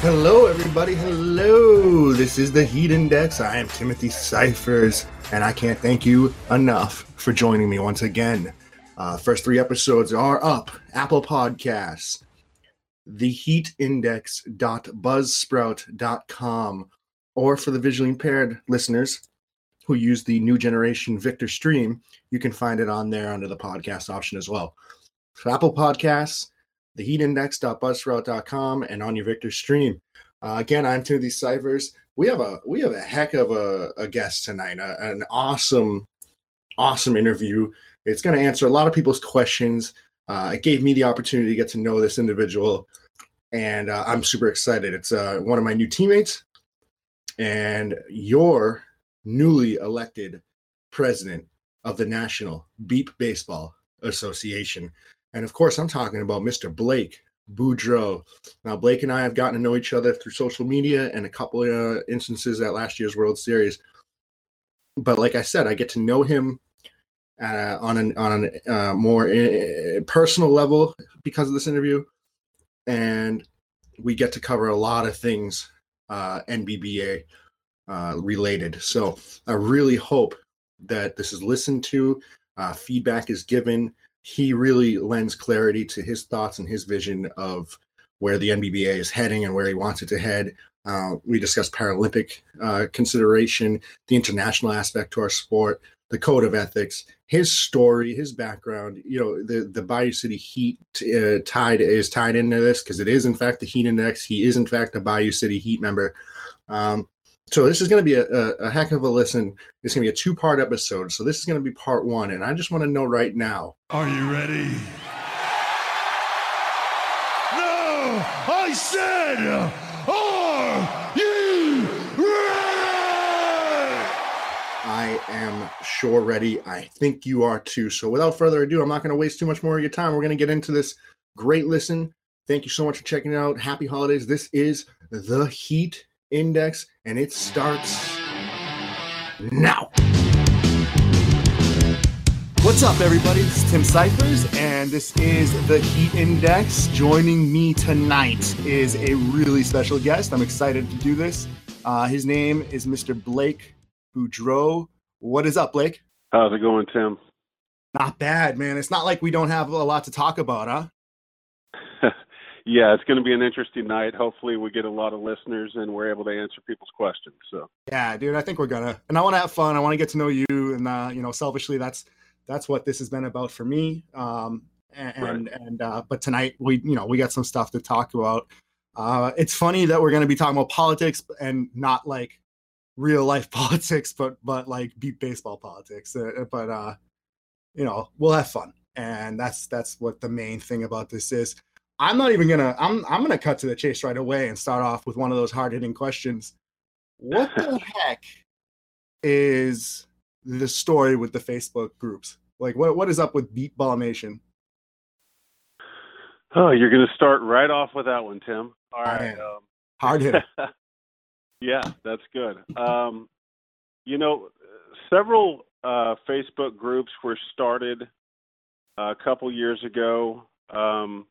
Hello, everybody. Hello. This is the Heat Index. I am Timothy Cyphers, and I can't thank you enough for joining me once again. Uh, first three episodes are up. Apple Podcasts, theheatindex.buzzsprout.com, or for the visually impaired listeners who use the new generation Victor Stream, you can find it on there under the podcast option as well. So Apple Podcasts, theheatindex.buzzsprout.com, and on your Victor Stream. Uh, again, I'm Timothy Cyphers. We have a we have a heck of a, a guest tonight. A, an awesome, awesome interview. It's going to answer a lot of people's questions. Uh, it gave me the opportunity to get to know this individual, and uh, I'm super excited. It's uh, one of my new teammates, and your newly elected president of the National Beep Baseball Association. And of course, I'm talking about Mr. Blake Boudreau. Now, Blake and I have gotten to know each other through social media and a couple of uh, instances at last year's World Series. But like I said, I get to know him uh, on an on a uh, more uh, personal level because of this interview, and we get to cover a lot of things uh, NBBA uh, related. So I really hope that this is listened to, feedback is given, he really lends clarity to his thoughts and his vision of where the NBBA is heading and where he wants it to head. Uh, we discussed Paralympic uh, consideration, the international aspect to our sport, the code of ethics, his story, his background. You know, the the Bayou City Heat uh, tied is tied into this because it is in fact the Heat Index. He is in fact a Bayou City Heat member. Um, so this is going to be a, a, a, heck of a listen. It's going to be a two part episode. So this is going to be part one, and I just want to know right now. Are you ready? No, I said, are you ready? I am sure ready. I think you are too. So without further ado, I'm not going to waste too much more of your time. We're going to get into this great listen. Thank you so much for checking it out. Happy holidays. This is the Heat Index, and it starts now. What's up, everybody? This is Tim Cyphers, and this is the Heat Index. Joining me tonight is a really special guest. I'm excited to do this. Uh, his name is Mr. Blake Boudreau. What is up, Blake? How's it going, Tim? Not bad, man. It's not like we don't have a lot to talk about, huh? Yeah, it's going to be an interesting night. Hopefully, we get a lot of listeners and we're able to answer people's questions. So, yeah, dude, I think we're gonna. And I want to have fun. I want to get to know you, and uh, you know, selfishly, that's that's what this has been about for me. Um, and right. and uh, but tonight we, you know, we got some stuff to talk about. Uh, it's funny that we're going to be talking about politics and not like real life politics, but but like beep baseball politics. Uh, but uh, you know, we'll have fun, and that's that's what the main thing about this is. I'm not even gonna. I'm I'm gonna cut to the chase right away and start off with one of those hard hitting questions. What the heck is the story with the Facebook groups? Like, what what is up with Beepball Nation? Oh, you're gonna start right off with that one, Tim. All right, um, hard hitter. yeah, that's good. Um, you know, several uh, Facebook groups were started a couple years ago. Um,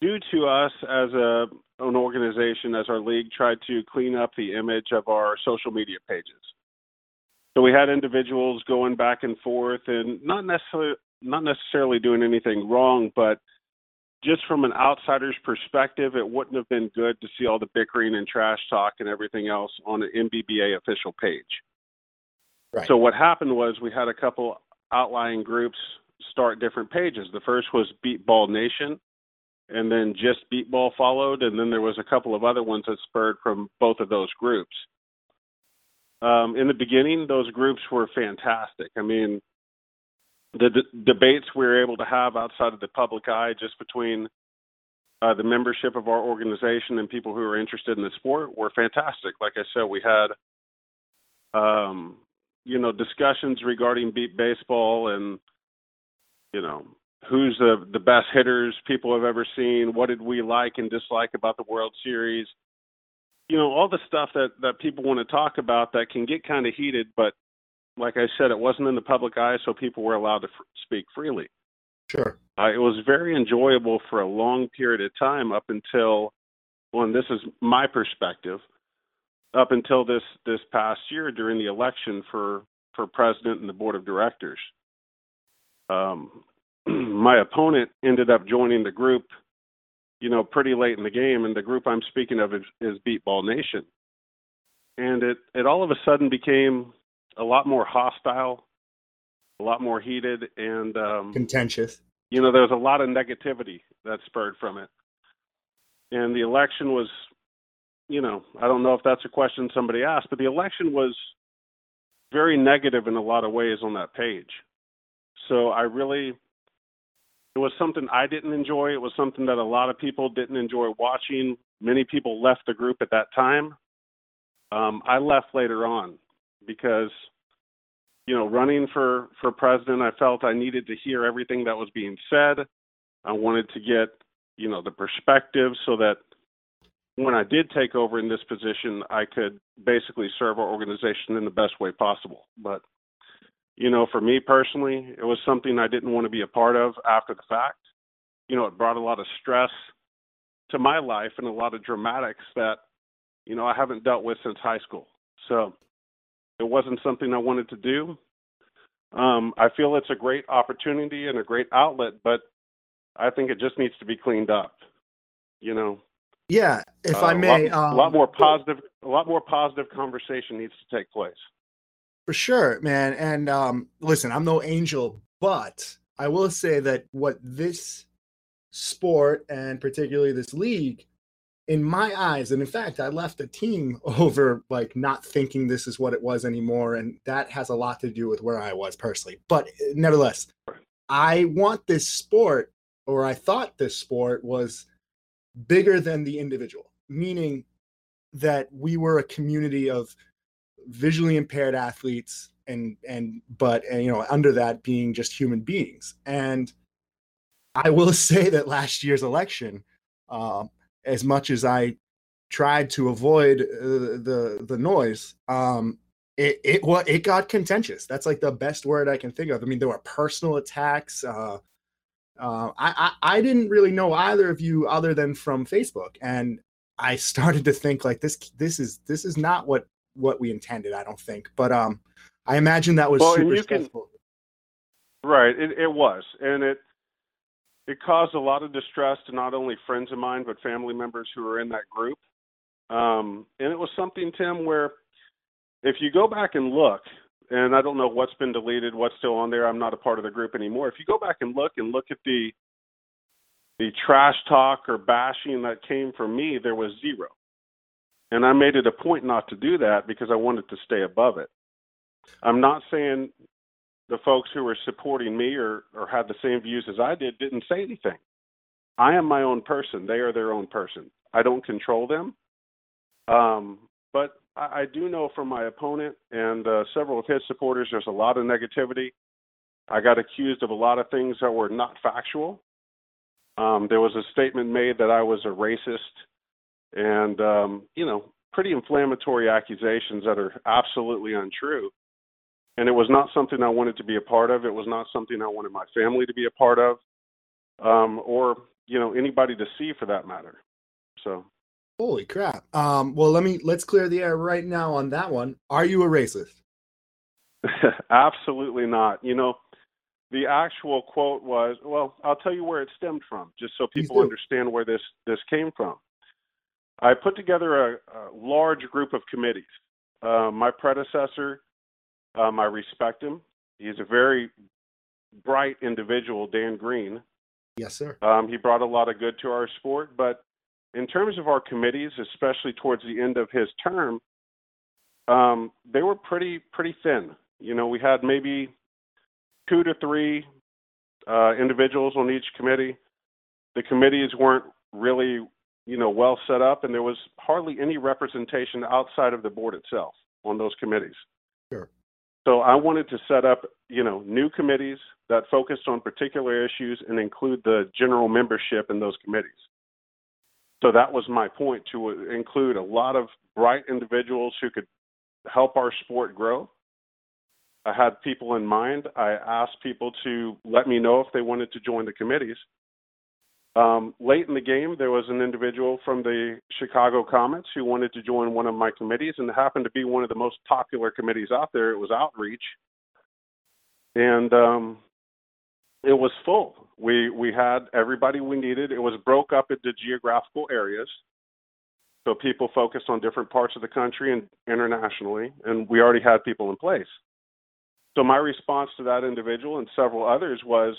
due to us as a an organization, as our league tried to clean up the image of our social media pages. So we had individuals going back and forth and not necessarily not necessarily doing anything wrong, but just from an outsider's perspective, it wouldn't have been good to see all the bickering and trash talk and everything else on an NBBA official page. Right. So what happened was we had a couple outlying groups start different pages. The first was Beep Ball Nation, and then just Beepball followed, and then there was a couple of other ones that spurred from both of those groups. Um, in the beginning, those groups were fantastic. I mean, the d- debates we were able to have outside of the public eye, just between uh, the membership of our organization and people who are interested in the sport, were fantastic. Like I said, we had, um, you know, discussions regarding beep baseball and, you know, who's the the best hitters people have ever seen, what did we like and dislike about the World Series. You know, all the stuff that that people want to talk about that can get kind of heated, but like I said, it wasn't in the public eye, so people were allowed to f- speak freely. Sure. Uh, it was very enjoyable for a long period of time up until well, and this is my perspective, up until this this past year during the election for for president and the board of directors. Um, my opponent ended up joining the group, you know, pretty late in the game, and the group I'm speaking of is, is Beep Ball Nation, and it it all of a sudden became a lot more hostile, a lot more heated, and um, contentious. You know, there was a lot of negativity that spurred from it, and the election was, you know, I don't know if that's a question somebody asked, but the election was very negative in a lot of ways on that page. So I really, it was something I didn't enjoy. It was something that a lot of people didn't enjoy watching. Many people left the group at that time. Um, I left later on because, you know, running for for president, I felt I needed to hear everything that was being said. I wanted to get, you know, the perspective so that when I did take over in this position, I could basically serve our organization in the best way possible. But, you know, for me personally, it was something I didn't want to be a part of after the fact. You know, it brought a lot of stress to my life and a lot of dramatics that, you know, I haven't dealt with since high school. So it wasn't something I wanted to do. Um, I feel it's a great opportunity and a great outlet, but I think it just needs to be cleaned up. You know, yeah, if uh, I may, a lot, um, a lot more positive, a lot more positive conversation needs to take place. For sure, man. And um, listen, I'm no angel, but I will say that what this sport and particularly this league, in my eyes, and in fact, I left a team over like not thinking this is what it was anymore, and that has a lot to do with where I was personally. But uh, nevertheless, I want this sport, or I thought this sport was bigger than the individual, meaning that we were a community of visually impaired athletes and and but and, you know under that being just human beings. And i will say that last year's election um, as much as i tried to avoid uh, the the noise um, it it what it got contentious. That's like the best word i can think of. I mean there were personal attacks uh, uh, I, I I didn't really know either of you other than from Facebook, and I started to think like this this is this is not what what we intended. I don't think, but um, I imagine that was well, super stressful. Can, right, it, it was, and it it caused a lot of distress to not only friends of mine but family members who were in that group. Um, and it was something, Tim, where if you go back and look, and I don't know what's been deleted, what's still on there. I'm not a part of the group anymore. If you go back and look and look at the the trash talk or bashing that came from me, there was zero. And I made it a point not to do that because I wanted to stay above it. I'm not saying the folks who were supporting me or, or had the same views as I did didn't say anything. I am my own person. They are their own person. I don't control them. Um, but I, I do know from my opponent and uh, several of his supporters, there's a lot of negativity. I got accused of a lot of things that were not factual. Um, there was a statement made that I was a racist, and um, you know, pretty inflammatory accusations that are absolutely untrue. And it was not something I wanted to be a part of. It was not something I wanted my family to be a part of, um, or you know, anybody to see for that matter. So Holy crap. Um, well, let me let's clear the air right now on that one. Are you a racist? Absolutely not. You know, the actual quote was, well, I'll tell you where it stemmed from, just so people understand where this this came from. I put together a, a large group of committees. Uh, my predecessor, um, I respect him. He's a very bright individual, Dan Green. Yes, sir. Um, he brought a lot of good to our sport, but in terms of our committees, especially towards the end of his term, um, they were pretty pretty thin. You know, we had maybe two to three uh, individuals on each committee. The committees weren't really, you know, well set up, and there was hardly any representation outside of the board itself on those committees. Sure. So I wanted to set up, you know, new committees that focused on particular issues and include the general membership in those committees. So that was my point to include a lot of bright individuals who could help our sport grow. I had people in mind. I asked people to let me know if they wanted to join the committees. Um, late in the game, there was an individual from the Chicago Comets who wanted to join one of my committees, and it happened to be one of the most popular committees out there. It was Outreach, and um, it was full. We we had everybody we needed. It was broke up into geographical areas, so people focused on different parts of the country and internationally, and we already had people in place. So my response to that individual and several others was,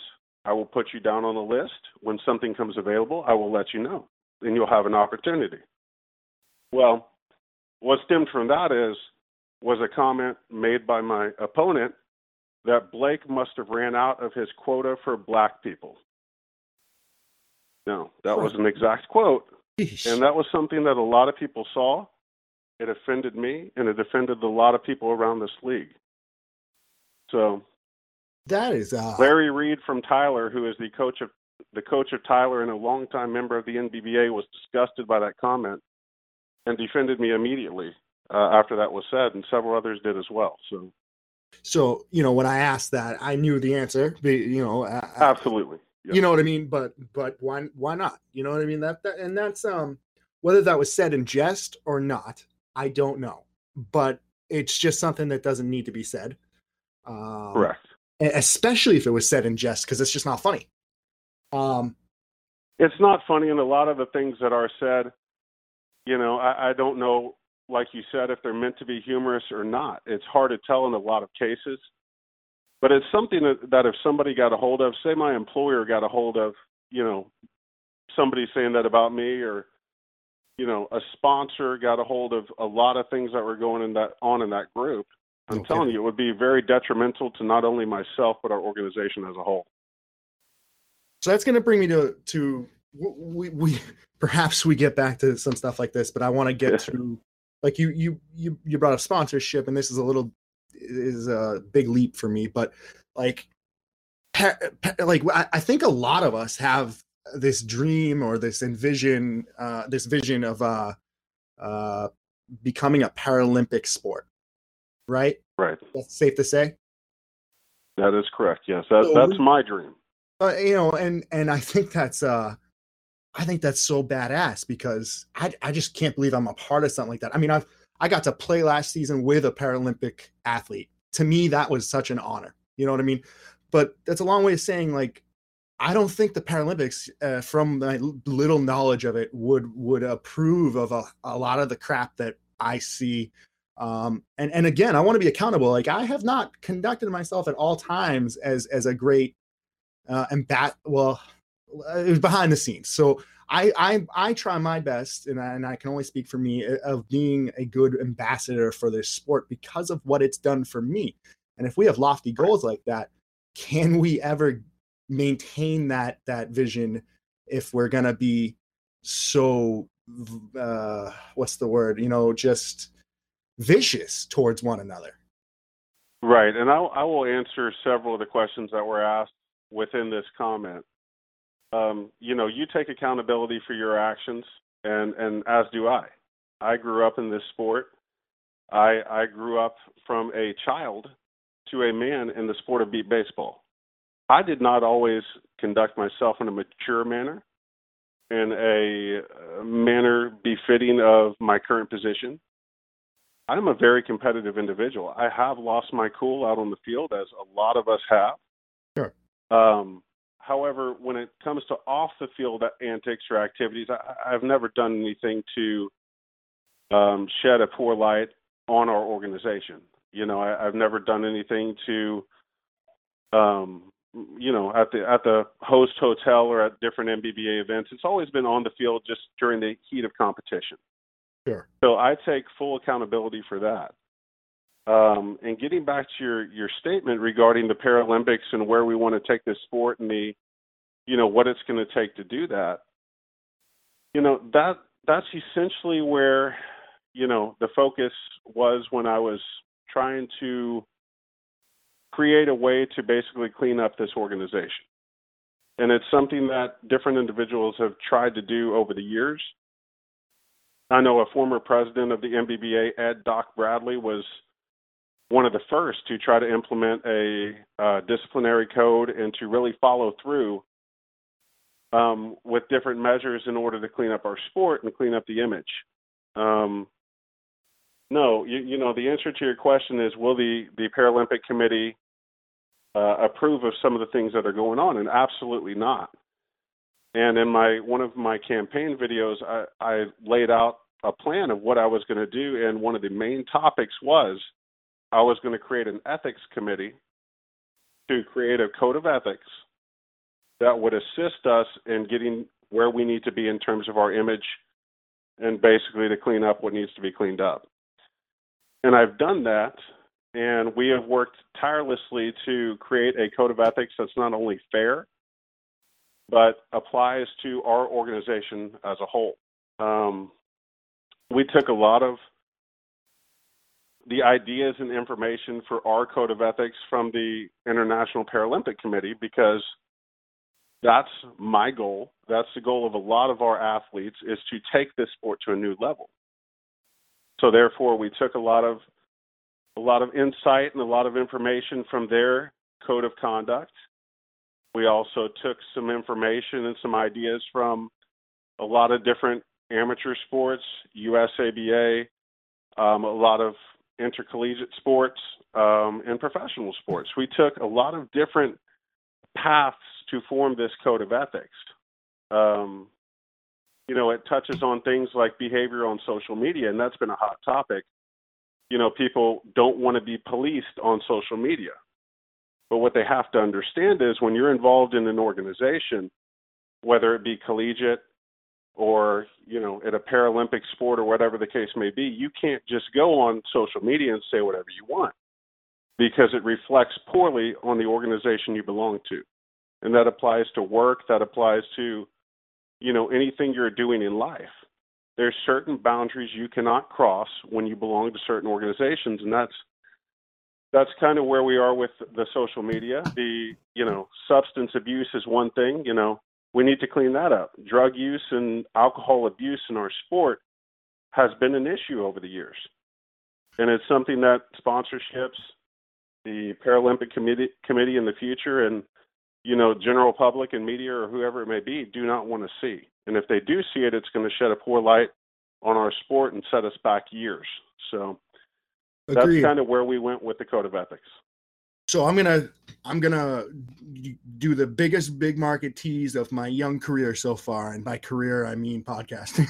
I will put you down on the list. When something comes available, I will let you know, and you'll have an opportunity. Well, what stemmed from that is was a comment made by my opponent that Blake must have ran out of his quota for black people. No, that was an exact quote. And that was something that a lot of people saw. It offended me and it offended a lot of people around this league. So that is uh... Larry Reed from Tyler, who is the coach of the coach of Tyler and a longtime member of the NBBA, was disgusted by that comment and defended me immediately uh, after that was said, and several others did as well. So, so you know, when I asked that, I knew the answer. You know, uh, absolutely. You know what I mean? But but why why not? You know what I mean? That, that and that's um whether that was said in jest or not, I don't know. But it's just something that doesn't need to be said. Um, Correct. Especially if it was said in jest, because it's just not funny. Um, it's not funny, and a lot of the things that are said, you know, I, I don't know, like you said, if they're meant to be humorous or not. It's hard to tell in a lot of cases. But it's something that, that if somebody got a hold of, say my employer got a hold of, you know, somebody saying that about me or you know, a sponsor got a hold of a lot of things that were going in that on in that group. I'm okay. telling you, it would be very detrimental to not only myself but our organization as a whole. So that's going to bring me to to we, we perhaps we get back to some stuff like this, but I want to get to like you you you you brought up sponsorship, and this is a little is a big leap for me, but like like I think a lot of us have this dream or this envision uh, this vision of uh, uh, becoming a Paralympic sport, right? Right. That's safe to say. That is correct. Yes, that, so, that's my dream. Uh, you know, and and I think that's uh, I think that's so badass because I I just can't believe I'm a part of something like that. I mean, I've I got to play last season with a Paralympic athlete. To me, that was such an honor. You know what I mean? But that's a long way of saying like I don't think the Paralympics, uh, from my little knowledge of it, would would approve of a, a lot of the crap that I see. Um, and and again, I want to be accountable. Like I have not conducted myself at all times as as a great uh, and bat. Well, it was behind the scenes. So I I I try my best, and I, and I can only speak for me uh, of being a good ambassador for this sport because of what it's done for me. And if we have lofty goals like that, can we ever maintain that that vision if we're gonna be so uh what's the word you know just vicious towards one another. Right and I, I will answer several of the questions that were asked within this comment. Um, you know you take accountability for your actions and and as do i. I grew up in this sport. I i grew up from a child to a man in the sport of beep baseball. I did not always conduct myself in a mature manner, in a manner befitting of my current position. I'm a very competitive individual. I have lost my cool out on the field, as a lot of us have. Sure. Um, however, when it comes to off the field antics or activities, I, have never done anything to um, shed a poor light on our organization. You know, I, have never done anything to um, you know at the at the host hotel or at different NBBA events. It's always been on the field just during the heat of competition. Sure. So I take full accountability for that. Um, and getting back to your your statement regarding the Paralympics and where we want to take this sport and the you know what it's going to take to do that. You know that that's essentially where you know the focus was when I was trying to create a way to basically clean up this organization. And it's something that different individuals have tried to do over the years. I know a former president of the NBBA, Ed Doc Bradley, was one of the first to try to implement a uh, disciplinary code and to really follow through um, with different measures in order to clean up our sport and clean up the image. Um, no, you, you know the answer to your question is: Will the the Paralympic Committee uh, approve of some of the things that are going on? And absolutely not. And in my one of my campaign videos, I, I laid out a plan of what I was going to do, and one of the main topics was I was going to create an ethics committee to create a code of ethics that would assist us in getting where we need to be in terms of our image and basically to clean up what needs to be cleaned up. And I've done that, and we have worked tirelessly to create a code of ethics that's not only fair, but applies to our organization as a whole. Um, we took a lot of the ideas and information for our code of ethics from the International Paralympic Committee because that's my goal. That's the goal of a lot of our athletes is to take this sport to a new level. So therefore we took a lot of a lot of insight and a lot of information from their code of conduct. We also took some information and some ideas from a lot of different amateur sports, USABA, um, a lot of intercollegiate sports, um, and professional sports. We took a lot of different paths to form this code of ethics. Um, you know, it touches on things like behavior on social media, and that's been a hot topic. You know, people don't want to be policed on social media. But what they have to understand is when you're involved in an organization, whether it be collegiate or, you know, at a Paralympic sport or whatever the case may be, you can't just go on social media and say whatever you want because it reflects poorly on the organization you belong to. And that applies to work that applies to you know anything you're doing in life. There's certain boundaries you cannot cross when you belong to certain organizations and that's that's kind of where we are with the social media the you know substance abuse is one thing you know we need to clean that up drug use and alcohol abuse in our sport has been an issue over the years and it's something that sponsorships the paralympic committee committee in the future and you know, general public and media or whoever it may be do not want to see. And if they do see it, it's going to shed a poor light on our sport and set us back years. So Agreed. that's kind of where we went with the code of ethics. So I'm gonna I'm gonna do the biggest big market tease of my young career so far, and by career I mean podcasting.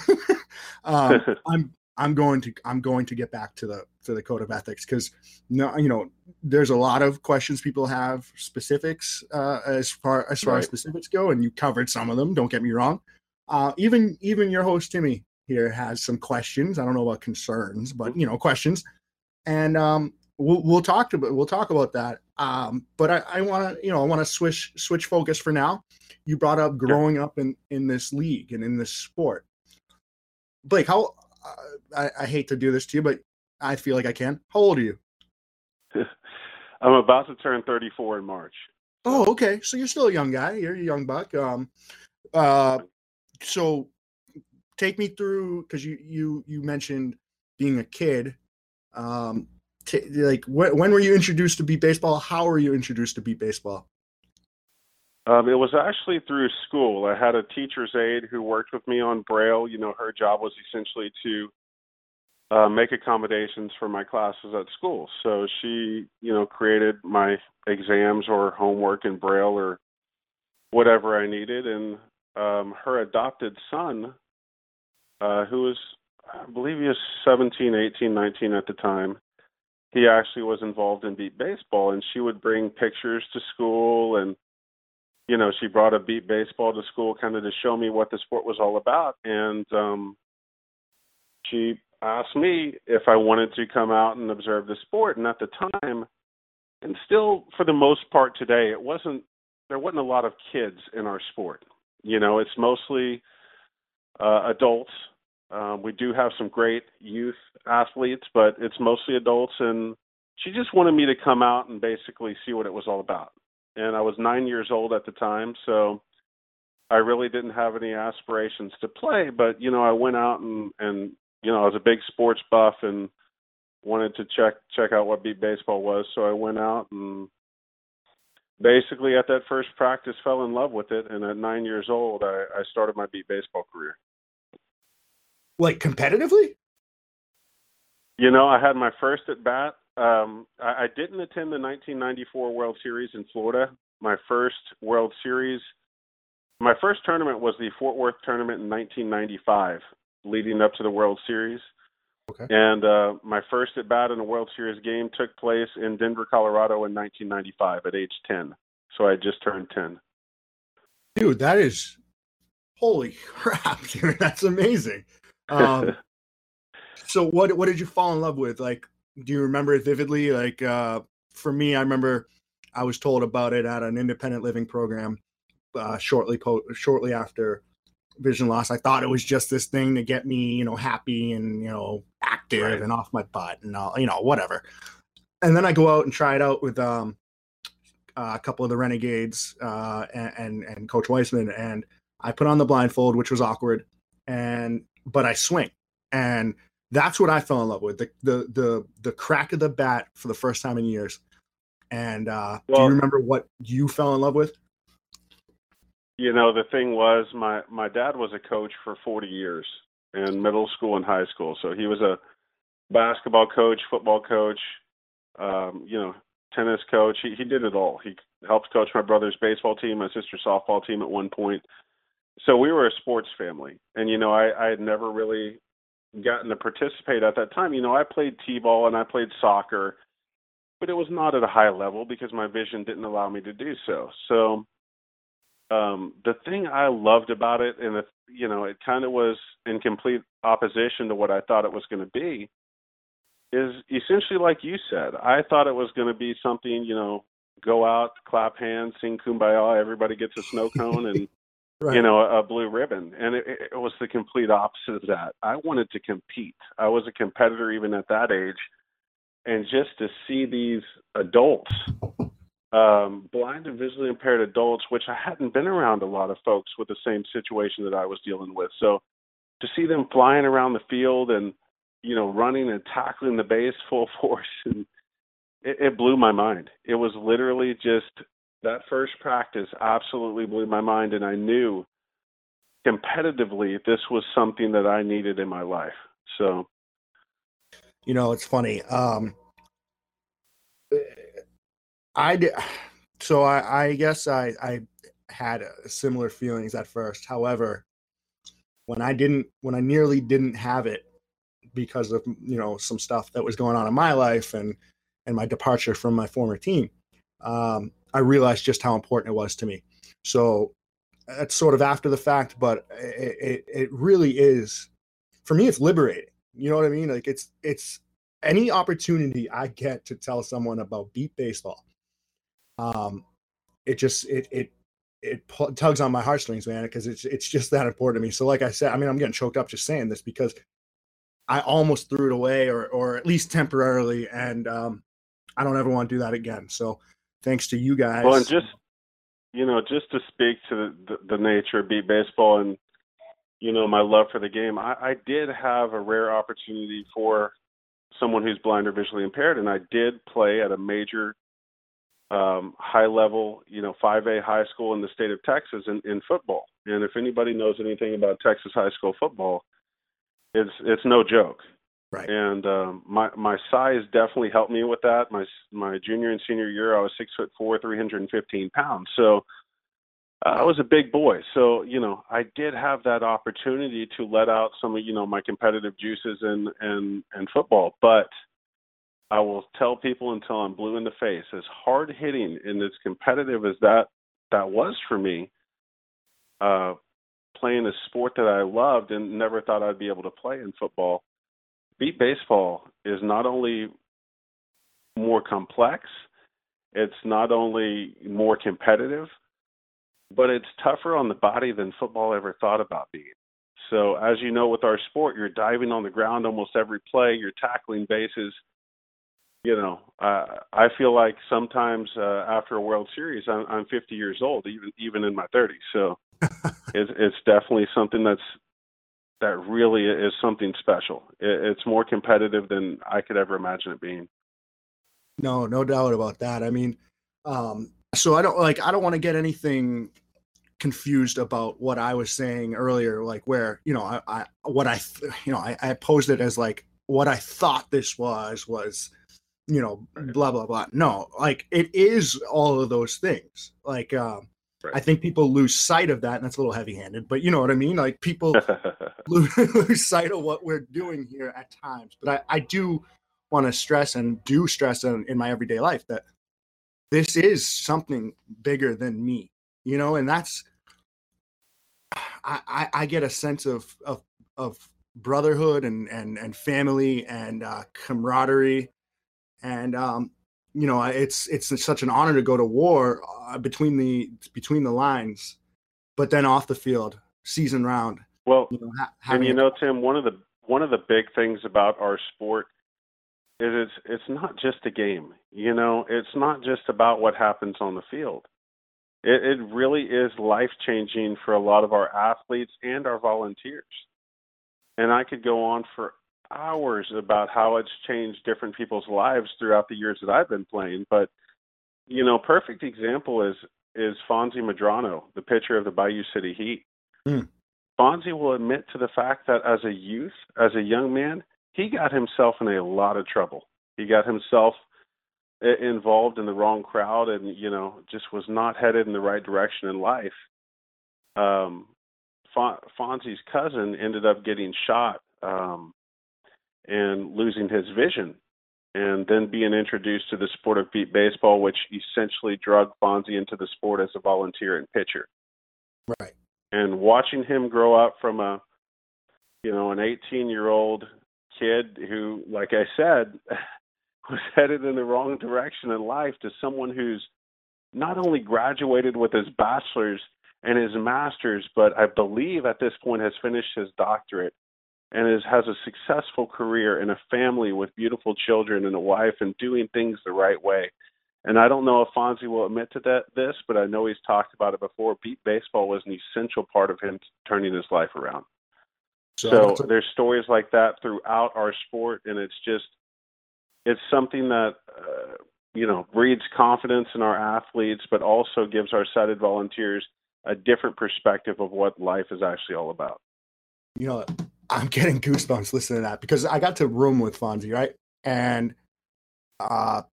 um, I'm I'm going to I'm going to get back to the to the code of ethics because no you know there's a lot of questions people have specifics uh, as far as far right. as specifics go and you covered some of them don't get me wrong uh, even even your host Timmy here has some questions I don't know about concerns but you know questions and um, we'll we'll talk about we'll talk about that um, but I, I want to you know I want to switch switch focus for now you brought up growing up in in this league and in this sport Blake how I, I hate to do this to you, but I feel like I can. How old are you? I'm about to turn 34 in March. Oh, okay. So you're still a young guy. You're a young buck. Um, uh, so take me through because you you you mentioned being a kid. Um, t- like wh- when were you introduced to beep baseball? How were you introduced to beep baseball? Um, it was actually through school. I had a teacher's aide who worked with me on Braille. You know, her job was essentially to uh, make accommodations for my classes at school. So she, you know, created my exams or homework in Braille or whatever I needed. And um, her adopted son, uh, who was, I believe he was 17, 18, 19 at the time, he actually was involved in beep baseball. And she would bring pictures to school and you know, she brought a beep baseball to school kind of to show me what the sport was all about. And um, she asked me if I wanted to come out and observe the sport. And at the time, and still for the most part today, it wasn't, there wasn't a lot of kids in our sport. You know, it's mostly uh, adults. Um, we do have some great youth athletes, but it's mostly adults. And she just wanted me to come out and basically see what it was all about and I was nine years old at the time, so I really didn't have any aspirations to play. But you know, I went out and and you know, I was a big sports buff and wanted to check check out what beep baseball was, so I went out and basically at that first practice fell in love with it, and at nine years old, I, I started my beep baseball career. Like competitively? You know, I had my first at bat. Um, I, I didn't attend the 1994 World Series in Florida. My first World Series, my first tournament was the Fort Worth tournament in 1995, leading up to the World Series. Okay. And uh, my first at bat in a World Series game took place in Denver, Colorado in 1995 at age 10. So I just turned 10. Dude, that is holy crap, dude. That's amazing. Um, so what what did you fall in love with? Like, do you remember it vividly? Like, uh, for me, I remember I was told about it at an independent living program uh, shortly po- shortly after vision loss. I thought it was just this thing to get me, you know, happy and you know active Right. and off my butt and all, you know, whatever. And then I go out and try it out with um, uh, a couple of the renegades uh, and, and and Coach Weissman, and I put on the blindfold, which was awkward, and but I swing, and that's what I fell in love with the the the the crack of the bat for the first time in years. And uh, do you remember what you fell in love with? You know, the thing was, my my dad was a coach for 40 years in middle school and high school. So he was a basketball coach, football coach, um, you know, tennis coach. He he did it all. He helped coach my brother's baseball team, my sister's softball team at one point. So we were a sports family, and you know, I I had never really gotten to participate at that time. You know, I played t-ball and I played soccer, but it was not at a high level because my vision didn't allow me to do so. So um the thing I loved about it and it, you know it kind of was in complete opposition to what I thought it was going to be is essentially like you said I thought it was going to be something you know go out clap hands sing kumbaya everybody gets a snow cone and Right. you know a, a blue ribbon and it, it was the complete opposite of that I wanted to compete I was a competitor even at that age and just to see these adults um, blind and visually impaired adults, which I hadn't been around a lot of folks with the same situation that I was dealing with. So to see them flying around the field and you know running and tackling the base full force, and it, it blew my mind. It was literally just that first practice absolutely blew my mind, and I knew competitively this was something that I needed in my life. So you know it's funny um i did so i i guess i i had similar feelings at first however when i didn't when i nearly didn't have it because of you know some stuff that was going on in my life and and my departure from my former team um i realized just how important it was to me. So that's sort of after the fact but it, it, it really is for me it's liberating. You know what i mean? Like it's it's any opportunity i get to tell someone about beep baseball um it just it it it tugs on my heartstrings man because it's it's just that important to me. So like i said i mean i'm getting choked up just saying this because i almost threw it away or or at least temporarily and um i don't ever want to do that again. So thanks to you guys Well, and just you know, just to speak to the, the, the nature of beep baseball and you know my love for the game, I, I did have a rare opportunity for someone who's blind or visually impaired, and I did play at a major um, high level, you know, 5A high school in the state of Texas in, in football. And if anybody knows anything about Texas high school football, it's it's no joke. Right. And um, my my size definitely helped me with that. My my junior and senior year, I was six foot four, three hundred and fifteen pounds. So uh, I was a big boy. So you know, I did have that opportunity to let out some of you know my competitive juices in and and football. But I will tell people until I'm blue in the face, as hard hitting and as competitive as that that was for me, uh, playing a sport that I loved and never thought I'd be able to play in football. Beep baseball is not only more complex, it's not only more competitive, but it's tougher on the body than football ever thought about being. So, as you know, with our sport, you're diving on the ground almost every play, you're tackling bases. You know, uh, I feel like sometimes uh, after a World Series, I'm, I'm 50 years old, even even in my 30s. So, it's, it's definitely something that's that really is something special. It's more competitive than I could ever imagine it being. No, no doubt about that. I mean, um, so I don't like I don't want to get anything confused about what I was saying earlier, like where you know I, I what I you know I, I posed it as like what I thought this was was you know blah blah blah. No, like it is all of those things. Like um, right. I think people lose sight of that, and that's a little heavy handed, but you know what I mean. Like people lose, lose sight of what we're doing here at times. But I, I do want to stress and do stress in, in my everyday life that this is something bigger than me you know and that's i i, get a sense of of of brotherhood and and and family and uh, camaraderie and um you know it's it's such an honor to go to war uh, between the between the lines but then off the field season round well you know, ha- and you know tim one of the one of the big things about our sport is it's it's not just a game you know it's not just about what happens on the field it, it really is life changing for a lot of our athletes and our volunteers. And I could go on for hours about how it's changed different people's lives throughout the years that I've been playing. But you know, perfect example is is Fonzie Medrano, the pitcher of the Bayou City Heat. Mm. Fonzie will admit to the fact that as a youth, as a young man, he got himself in a lot of trouble. He got himself involved in the wrong crowd and you know just was not headed in the right direction in life um Fon- Fonzie's cousin ended up getting shot um and losing his vision and then being introduced to the sport of beep baseball which essentially drug Fonzie into the sport as a volunteer and pitcher. Right. And watching him grow up from a you know an 18 year old kid who like I said was headed in the wrong direction in life to someone who's not only graduated with his bachelor's and his master's, but I believe at this point has finished his doctorate and is, has a successful career and a family with beautiful children and a wife and doing things the right way. And I don't know if Fonzie will admit to that this, but I know he's talked about it before. Beep baseball was an essential part of him turning his life around. So, so there's stories like that throughout our sport, and it's just it's something that uh, you know breeds confidence in our athletes, but also gives our sighted volunteers a different perspective of what life is actually all about. You know, I'm getting goosebumps listening to that because I got to room with Fonzie, right? And uh,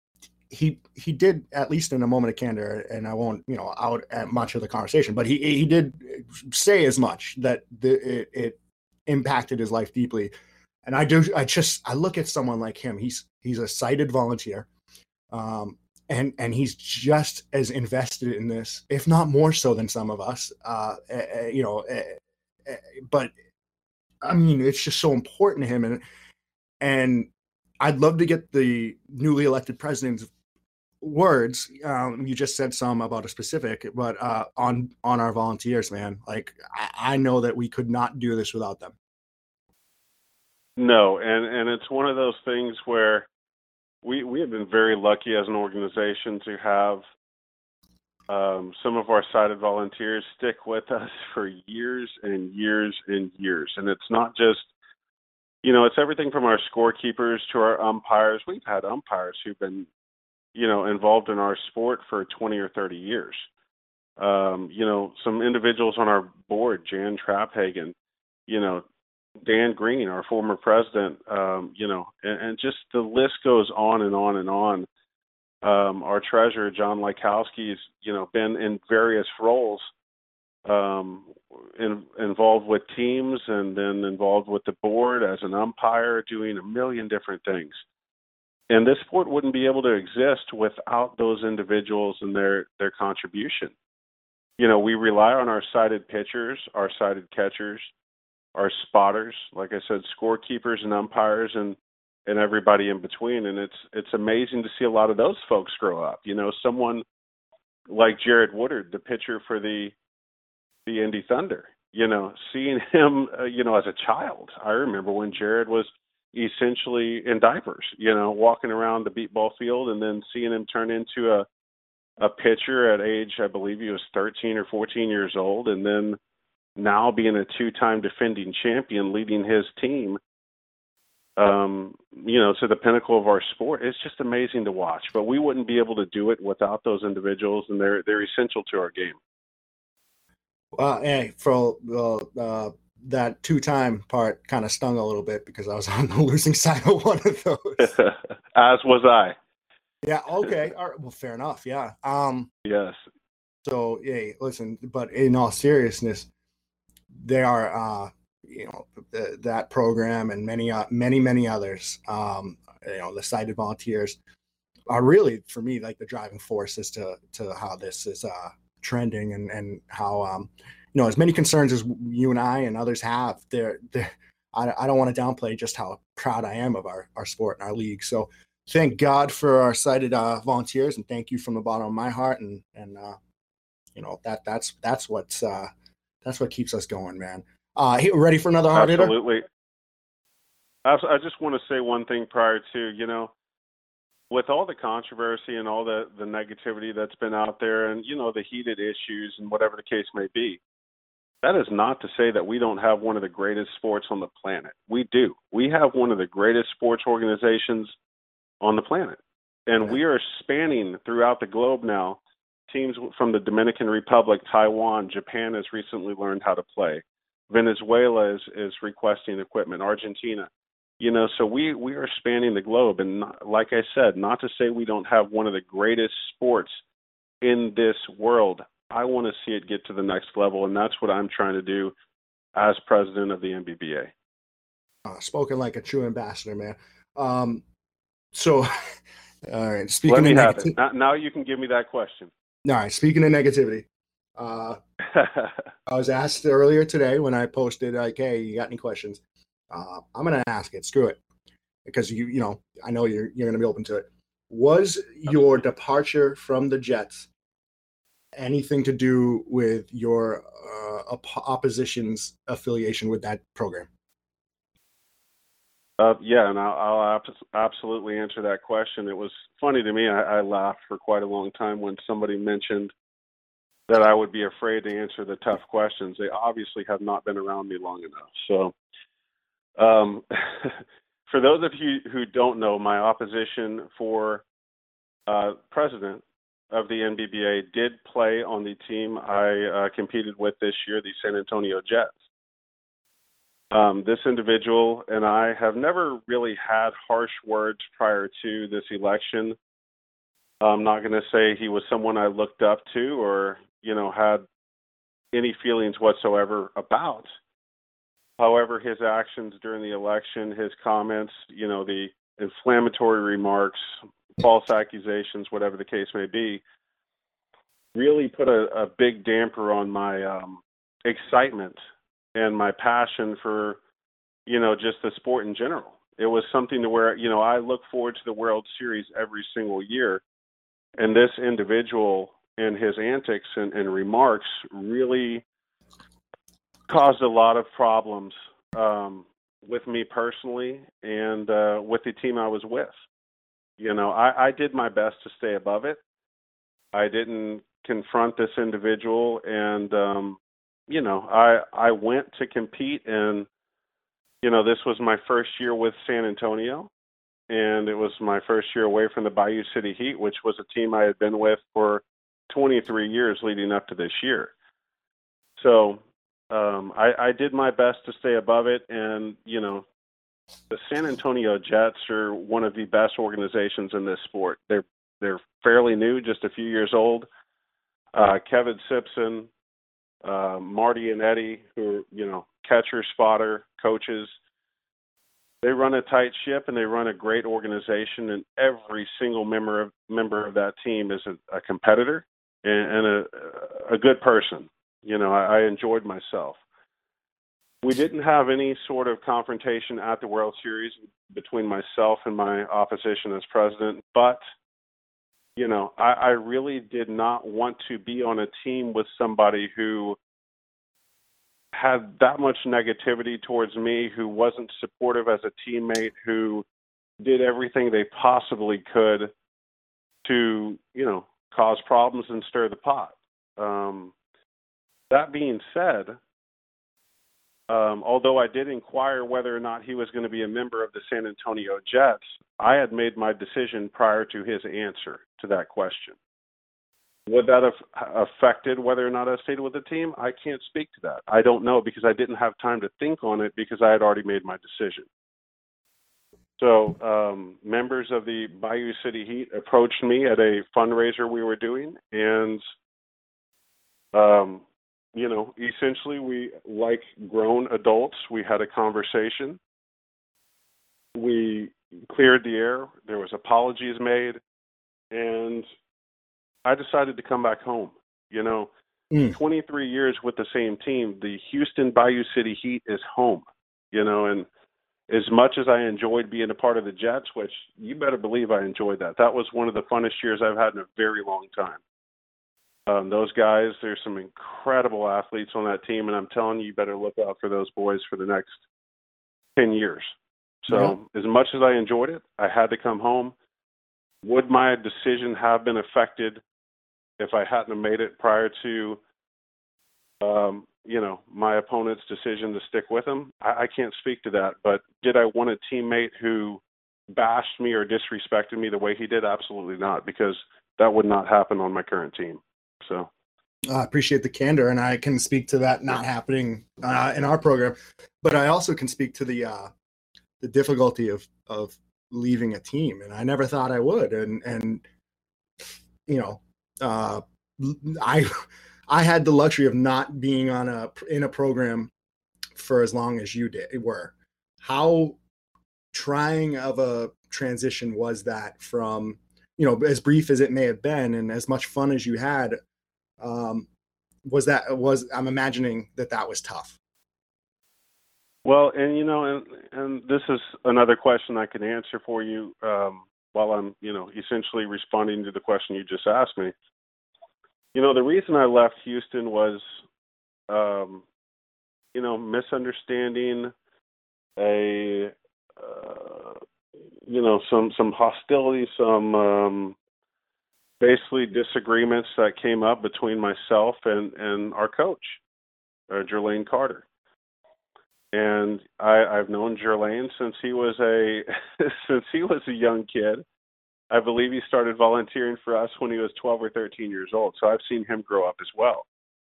he he did at least in a moment of candor, and I won't you know out at much of the conversation, but he he did say as much that the, it, it impacted his life deeply and I do I just I look at someone like him. He's he's a sighted volunteer. Um, and and he's just as invested in this, if not more so than some of us. Uh, uh, you know, uh, but I mean, it's just so important to him, and and I'd love to get the newly elected president's words. Um, you just said some about a specific, but uh, on on our volunteers, man. Like I, I know that we could not do this without them. No, and and it's one of those things where we we have been very lucky as an organization to have um, some of our sighted volunteers stick with us for years and years and years, and it's not just you know it's everything from our scorekeepers to our umpires. We've had umpires who've been you know involved in our sport for 20 or 30 years. Um, you know, some individuals on our board, Jan Traphagen, you know, Dan Green, our former president, um, you know, and, and, just the list goes on and on and on. Um, our treasurer, John Lykowski's, you know, been in various roles, um, in, involved with teams and then involved with the board as an umpire, doing a million different things. And this sport wouldn't be able to exist without those individuals and their their contribution. You know, we rely on our sighted pitchers, our sighted catchers, our spotters, like I said, scorekeepers and umpires and and everybody in between. And it's it's amazing to see a lot of those folks grow up. You know, someone like Jared Woodard, the pitcher for the the Indy Thunder. You know, seeing him, uh, you know, as a child. I remember when Jared was essentially in diapers. You know, walking around the beep field, and then seeing him turn into a a pitcher at age, I believe he was 13 or 14 years old, and then now being a two-time defending champion, leading his team um, you know, to the pinnacle of our sport. It's just amazing to watch. But we wouldn't be able to do it without those individuals, and they're they're essential to our game. Uh, hey, for uh, uh, that two-time part, kind of stung a little bit because I was on the losing side of one of those. As was I. Yeah. Okay. All right. Well, fair enough. Yeah. Um. Yes. So, hey, listen. But in all seriousness, they are. Uh, you know th- that program and many uh, many many others um, you know the sighted volunteers are really for me like the driving force as to to how this is uh, trending and and how um, you know as many concerns as you and I and others have there I, I don't want to downplay just how proud I am of our our sport and our league. So thank God for our sighted uh, volunteers and thank you from the bottom of my heart and and uh, you know that that's that's what's uh, that's what keeps us going man uh, ready for another hard hitter? Absolutely. I just want to say one thing prior to, you know, with all the controversy and all the, the negativity that's been out there and, you know, the heated issues and whatever the case may be, that is not to say that we don't have one of the greatest sports on the planet. We do. We have one of the greatest sports organizations on the planet. And we are spanning throughout the globe now. Teams from the Dominican Republic, Taiwan, Japan has recently learned how to play. Venezuela is is requesting equipment. Argentina, you know, so we we are spanning the globe, and not, like I said, not to say we don't have one of the greatest sports in this world. I want to see it get to the next level, and that's what I'm trying to do as president of the NBBA. Uh, spoken like a true ambassador, man. Um, so, all right. Speaking Let me of have negati- it. Now, now you can give me that question. all right. Speaking of negativity, uh, I was asked earlier today when I posted like, "Hey, you got any questions?" Uh, I'm gonna ask it. Screw it, because you you know I know you're you're gonna be open to it. Was your departure from the Jets anything to do with your uh, op- opposition's affiliation with that program? Uh, yeah, and I'll, I'll abs- absolutely answer that question. It was funny to me. I, I laughed for quite a long time when somebody mentioned that I would be afraid to answer the tough questions. They obviously have not been around me long enough. So, um, for those of you who don't know, my opposition for uh, president of the NBBA did play on the team I uh, competed with this year, the San Antonio Jets. Um, this individual and I have never really had harsh words prior to this election. I'm not going to say he was someone I looked up to or you know, had any feelings whatsoever about. However, his actions during the election, his comments, you know, the inflammatory remarks, false accusations, whatever the case may be, really put a, a big damper on my um, excitement and my passion for, you know, just the sport in general. It was something to where, you know, I look forward to the World Series every single year. And this individual and his antics and, and remarks really caused a lot of problems um, with me personally and uh, with the team I was with. You know, I, I did my best to stay above it. I didn't confront this individual, and um, you know, I I went to compete, and you know, this was my first year with San Antonio, and it was my first year away from the Bayou City Heat, which was a team I had been with for 23 years leading up to this year. So um, I, I did my best to stay above it, and you know, the San Antonio Jets are one of the best organizations in this sport. They're they're fairly new, just a few years old. Uh, Kevin Simpson, uh, Marty and Eddie, who are you know catcher, spotter, coaches. They run a tight ship and they run a great organization, and every single member of member of that team is a, a competitor and, and a a good person. You know, I, I enjoyed myself. We didn't have any sort of confrontation at the World Series between myself and my opposition as president, but you know, I, I really did not want to be on a team with somebody who had that much negativity towards me, who wasn't supportive as a teammate, who did everything they possibly could to, you know, cause problems and stir the pot. Um, that being said, um, although I did inquire whether or not he was going to be a member of the San Antonio Jets, I had made my decision prior to his answer to that question. Would that have affected whether or not I stayed with the team? I can't speak to that. I don't know because I didn't have time to think on it because I had already made my decision. So, um, members of the Bayou City Heat approached me at a fundraiser we were doing, and um, you know, essentially, we like grown adults. We had a conversation. We cleared the air. There was apologies made, and I decided to come back home. You know, mm. 23 years with the same team. The Houston Bayou City Heat is home. You know, and as much as I enjoyed being a part of the Jets, which you better believe I enjoyed that. That was one of the funnest years I've had in a very long time. Um, those guys, there's some incredible athletes on that team, and I'm telling you, you better look out for those boys for the next 10 years. So, yeah. as much as I enjoyed it, I had to come home. Would my decision have been affected if I hadn't made it prior to, um, you know, my opponent's decision to stick with him? I, I can't speak to that. But did I want a teammate who bashed me or disrespected me the way he did? Absolutely not, because that would not happen on my current team. So I appreciate the candor, and I can speak to that not happening uh, in our program, but I also can speak to the uh, the difficulty of of leaving a team, and I never thought I would, and and you know, uh, I I had the luxury of not being on a in a program for as long as you did were. How trying of a transition was that from you know as brief as it may have been and as much fun as you had um, was that was I'm imagining that that was tough. Well, and you know, and and this is another question I can answer for you um, while I'm, you know, essentially responding to the question you just asked me. You know, the reason I left Houston was, um, you know, misunderstanding, a, uh, you know, some some hostility, some um, basically disagreements that came up between myself and and our coach, uh, Jerlaine Carter. And I, I've known Jerlaine since he was a since he was a young kid. I believe he started volunteering for us when he was 12 or 13 years old. So I've seen him grow up as well.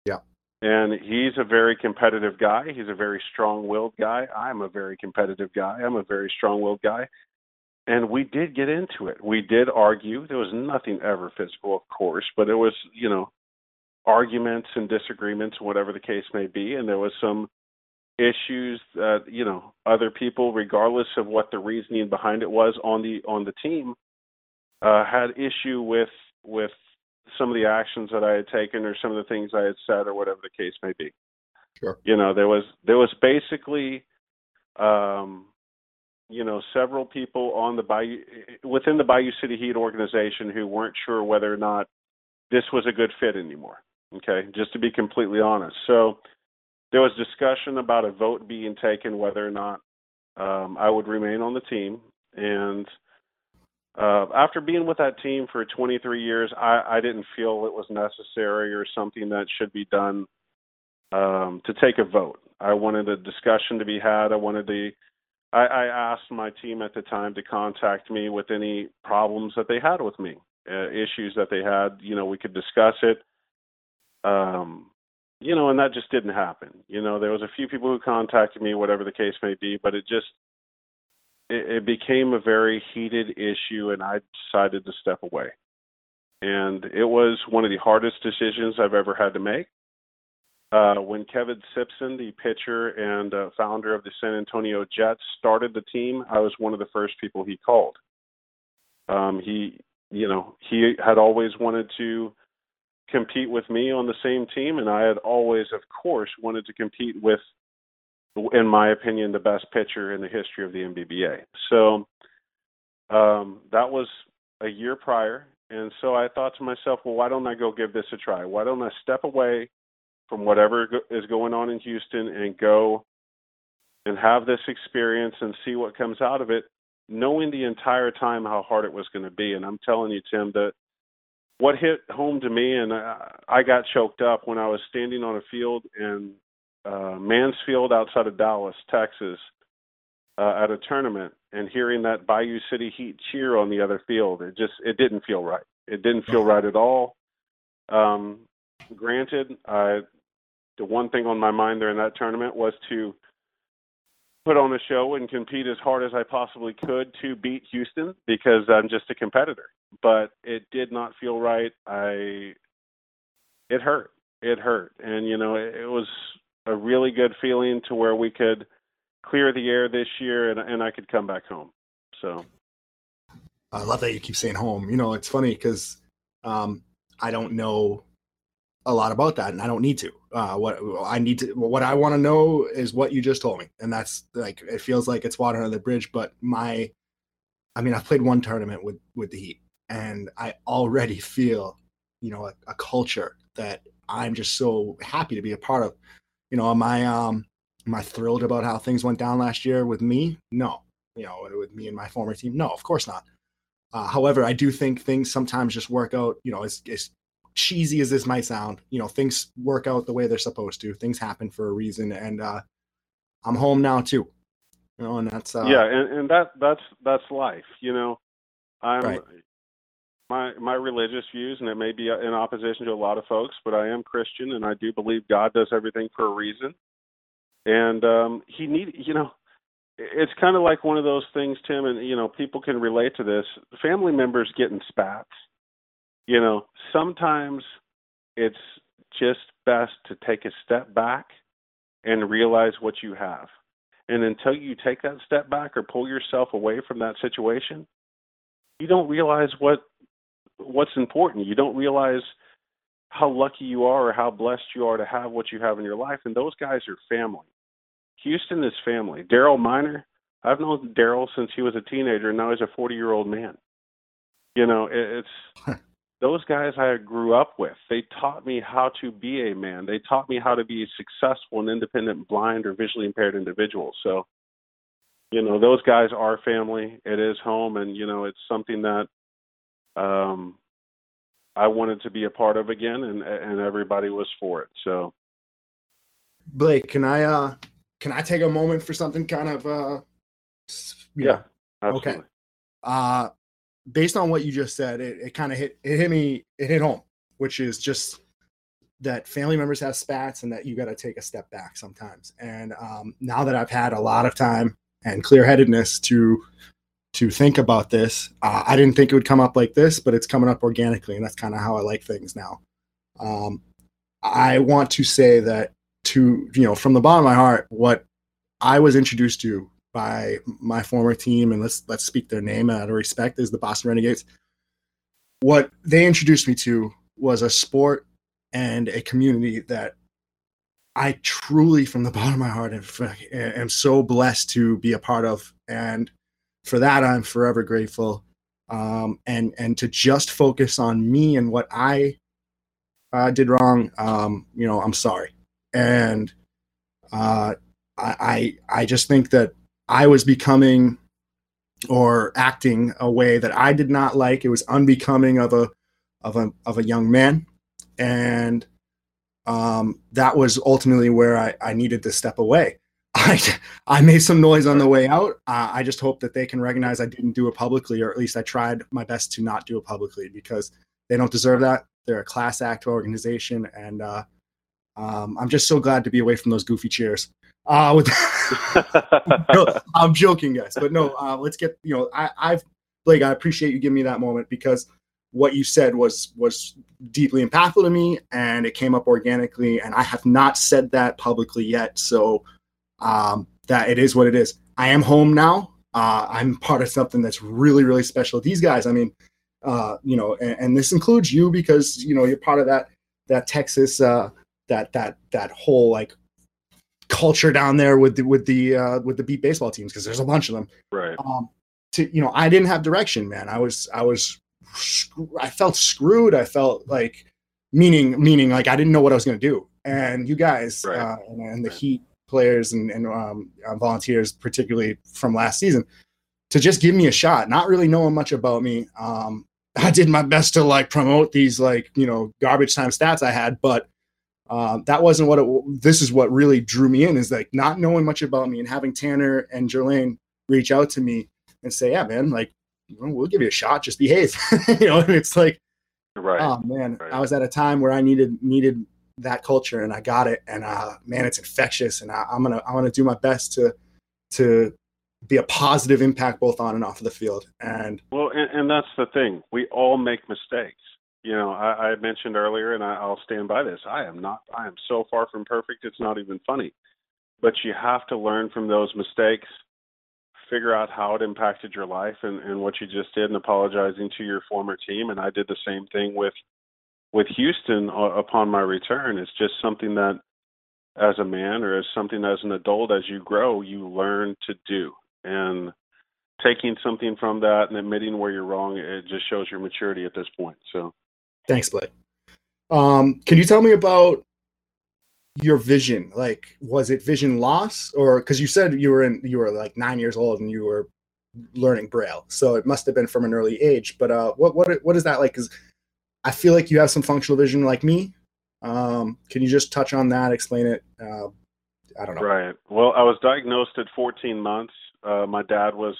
Yeah. And he's a very competitive guy. He's a very strong-willed guy. I'm a very competitive guy. I'm a very strong-willed guy and we did get into it. We did argue. There was nothing ever physical, of course, but it was, you know, arguments and disagreements, whatever the case may be, and there was some issues that you know other people, regardless of what the reasoning behind it was on the on the team, uh, had issue with with some of the actions that I had taken or some of the things I had said or whatever the case may be. Sure. You know, there was there was basically um you know several people on the Bayou within the Bayou City Heat organization who weren't sure whether or not this was a good fit anymore. Okay, just to be completely honest. So there was discussion about a vote being taken whether or not um, I would remain on the team. And uh, after being with that team for 23 years, I, I didn't feel it was necessary or something that should be done um, to take a vote. I wanted a discussion to be had. I wanted the I, I asked my team at the time to contact me with any problems that they had with me, uh, issues that they had. You know, we could discuss it. Um, you know, and that just didn't happen. You know, there was a few people who contacted me, whatever the case may be, but it just it, it became a very heated issue, and I decided to step away. And it was one of the hardest decisions I've ever had to make. Uh, when Kevin Simpson, the pitcher and uh, founder of the San Antonio Jets, started the team, I was one of the first people he called. Um, he, you know, he had always wanted to compete with me on the same team, and I had always, of course, wanted to compete with, in my opinion, the best pitcher in the history of the NBBA. So um, that was a year prior, and so I thought to myself, well, why don't I go give this a try? Why don't I step away? from whatever is going on in Houston and go and have this experience and see what comes out of it, knowing the entire time how hard it was going to be. And I'm telling you, Tim, that what hit home to me, and I, I got choked up when I was standing on a field and uh, Mansfield outside of Dallas, Texas, uh, at a tournament, and hearing that Bayou City Heat cheer on the other field, it just it didn't feel right. It didn't feel right at all. Um, granted, I, the one thing on my mind during that tournament was to put on a show and compete as hard as I possibly could to beat Houston because I'm just a competitor. But it did not feel right. I it hurt. It hurt. And you know, it, it was a really good feeling to where we could clear the air this year and and I could come back home. So I love that you keep saying home. You know, it's funny cuz um I don't know a lot about that and I don't need to. Uh, what I need to, what I want to know is what you just told me. And that's like, it feels like it's water under the bridge, but my, I mean, I've played one tournament with, with the Heat and I already feel, you know, a, a culture that I'm just so happy to be a part of. You know, am I, um, am I thrilled about how things went down last year with me? No. You know, with me and my former team? No, of course not. Uh, however, I do think things sometimes just work out. You know, as, it's cheesy as this might sound, you know, things work out the way they're supposed to. Things happen for a reason, and uh, I'm home now too. You know, and that's uh, yeah, and, and that that's that's life. You know, I'm Right. My my religious views, and it may be in opposition to a lot of folks, but I am Christian, and I do believe God does everything for a reason. And um, he need, you know, it's kind of like one of those things, Tim, and you know, people can relate to this. Family members getting spats you know, sometimes it's just best to take a step back and realize what you have. And until you take that step back or pull yourself away from that situation, you don't realize what what's important. You don't realize how lucky you are or how blessed you are to have what you have in your life. And those guys are family. Houston is family. Daryl Miner, I've known Daryl since he was a teenager, and now he's a 40 year old man. You know, it's those guys I grew up with. They taught me how to be a man. They taught me how to be a successful and independent blind or visually impaired individual. So, you know, those guys are family. It is home, and you know, it's something that um, I wanted to be a part of again, and and everybody was for it. So, Blake, can I uh can I take a moment for something kind of uh yeah, absolutely. Okay. uh based on what you just said, it, it kind of hit it hit me it hit home, which is just that family members have spats and that you got to take a step back sometimes. And um, now that I've had a lot of time and clear headedness to to think about this, uh, I didn't think it would come up like this, but it's coming up organically, and that's kind of how I like things now. Um, I want to say that to you know from the bottom of my heart, what I was introduced to by my former team, and let's let's speak their name out of respect, is the Boston Renegades. What they introduced me to was a sport and a community that I truly, from the bottom of my heart, am, am so blessed to be a part of, and for that I'm forever grateful. Um, and and to just focus on me and what I uh, did wrong, um, you know, I'm sorry. And uh, I, I I just think that I was becoming or acting a way that I did not like. It was unbecoming of a of a of a young man, and um, that was ultimately where I, I needed to step away. I I made some noise on the way out. Uh, I just hope that they can recognize I didn't do it publicly, or at least I tried my best to not do it publicly because they don't deserve that. They're a class act organization, and uh, um, I'm just so glad to be away from those goofy cheers. Uh, with no, I'm joking, guys, but no, uh, let's get you know, I, I've Blake, I appreciate you giving me that moment because what you said was was deeply impactful to me, and it came up organically, and I have not said that publicly yet, so um, that it is what it is. I am home now. Uh, I'm part of something that's really, really special. These guys, I mean, uh, you know, and, and this includes you because you know you're part of that that Texas uh, that that that whole like culture down there with the with the uh, with the beep baseball teams because there's a bunch of them. right. Um, to you know, I didn't have direction, man. I was I was I felt screwed. I felt like meaning meaning like I didn't know what I was going to do. And you guys Right. uh, and, and the Right. Heat players and, and um, uh, volunteers, particularly from last season, to just give me a shot, not really knowing much about me. Um, I did my best to like promote these like you know garbage time stats I had, but um, that wasn't what it, this is what really drew me in is like not knowing much about me and having Tanner and Jerlaine reach out to me and say, yeah, man, like we'll give you a shot, just behave. you know, and it's like, right. oh man, right. I was at a time where I needed needed that culture and I got it. And uh, man, it's infectious. And I, I'm gonna I'm gonna do my best to to be a positive impact both on and off of the field. And well, and, and that's the thing. We all make mistakes. You know, I, I mentioned earlier, and I, I'll stand by this. I am not. I am so far from perfect. It's not even funny. But you have to learn from those mistakes figure out how it impacted your life and, and what you just did and apologizing to your former team and I did the same thing with with Houston uh, upon my return it's just something that as a man or as something as an adult as you grow you learn to do. And taking something from that and admitting where you're wrong it just shows your maturity at this point so. Thanks Blake. Um, can you tell me about your vision? Like was it vision loss? Or because you said you were in you were like nine years old and you were learning braille so it must have been from an early age but uh what what what is that like? Because i feel like you have some functional vision like me. Um can you just touch on that explain it? Uh i don't know. Right. Well i was diagnosed at 14 months. Uh my dad was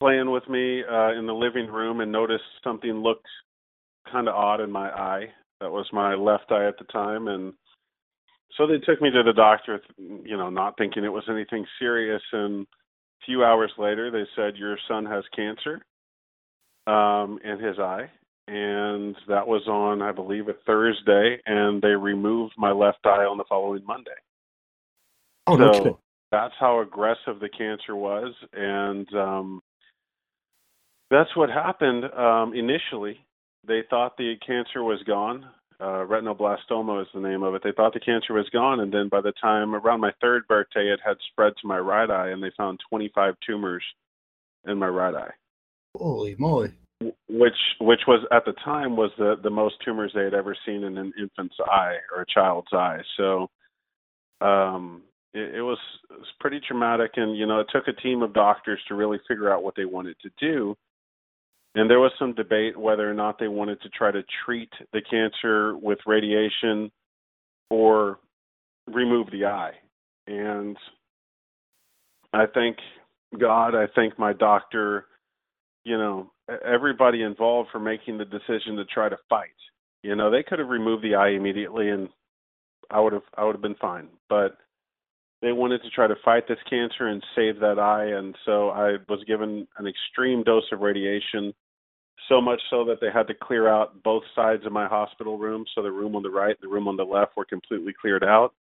playing with me uh in the living room and noticed something looked kind of odd in my eye. That was my left eye at the time and so they took me to the doctor, you know, not thinking it was anything serious. And a few hours later, they said your son has cancer um, in his eye, and that was on, I believe, a Thursday, and they removed my left eye on the following Monday. Oh, so no that's how aggressive the cancer was, and um, that's what happened um, initially. They thought the cancer was gone uh, retinoblastoma is the name of it. They thought the cancer was gone, and then by the time around my third birthday, it had spread to my right eye, and they found 25 tumors in my right eye. Holy moly! Which, which was at the time was the the most tumors they had ever seen in an infant's eye or a child's eye. So, um, it, it was it was pretty traumatic, and you know, it took a team of doctors to really figure out what they wanted to do and there was some debate whether or not they wanted to try to treat the cancer with radiation or remove the eye. And I thank God, I thank my doctor, you know, everybody involved for making the decision to try to fight. You know, they could have removed the eye immediately and I would have I would have been fine. But they wanted to try to fight this cancer and save that eye and so i was given an extreme dose of radiation so much so that they had to clear out both sides of my hospital room so the room on the right and the room on the left were completely cleared out